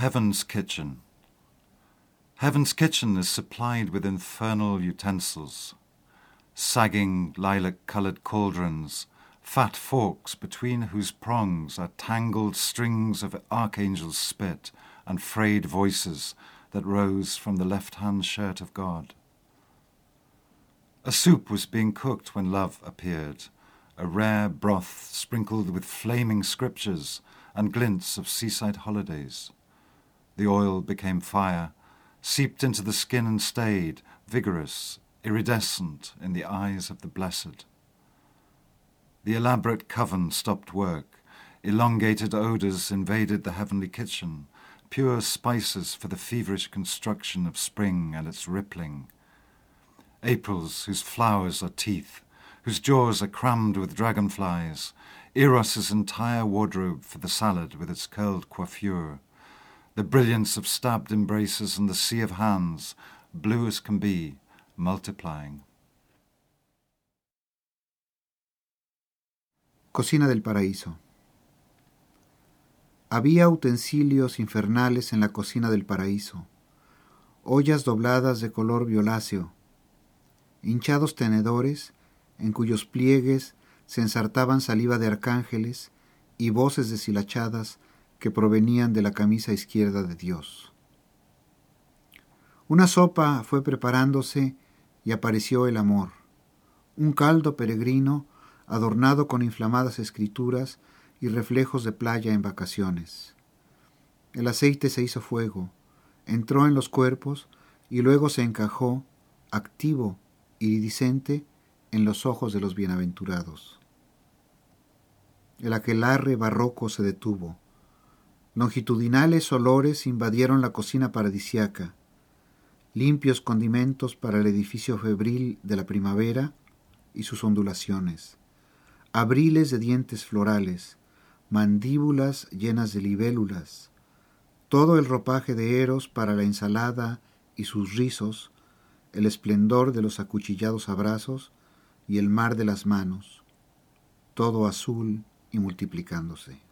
Heaven's Kitchen. Heaven's Kitchen is supplied with infernal utensils, sagging lilac coloured cauldrons, fat forks between whose prongs are tangled strings of archangel's spit and frayed voices that rose from the left hand shirt of God. A soup was being cooked when love appeared, a rare broth sprinkled with flaming scriptures and glints of seaside holidays. The oil became fire, seeped into the skin and stayed, vigorous, iridescent in the eyes of the blessed. The elaborate coven stopped work. Elongated odours invaded the heavenly kitchen, pure spices for the feverish construction of spring and its rippling. Aprils whose flowers are teeth, whose jaws are crammed with dragonflies, Eros's entire wardrobe for the salad with its curled coiffure, the brilliance of stabbed embraces and the sea of hands, blue as can be, multiplying. Cocina del Paraíso. Había utensilios infernales en la cocina del paraíso, ollas dobladas de color violáceo, hinchados tenedores en cuyos pliegues se ensartaban saliva de arcángeles y voces deshilachadas que provenían de la camisa izquierda de Dios. Una sopa fue preparándose y apareció el amor, un caldo peregrino adornado con inflamadas escrituras y reflejos de playa en vacaciones. El aceite se hizo fuego, entró en los cuerpos y luego se encajó, activo, iridiscente, en los ojos de los bienaventurados. El aquelarre barroco se detuvo. Longitudinales olores invadieron la cocina paradisiaca, limpios condimentos para el edificio febril de la primavera y sus ondulaciones, abriles de dientes florales, mandíbulas llenas de libélulas, todo el ropaje de Eros para la ensalada y sus rizos, el esplendor de los acuchillados abrazos y el mar de las manos, todo azul y multiplicándose.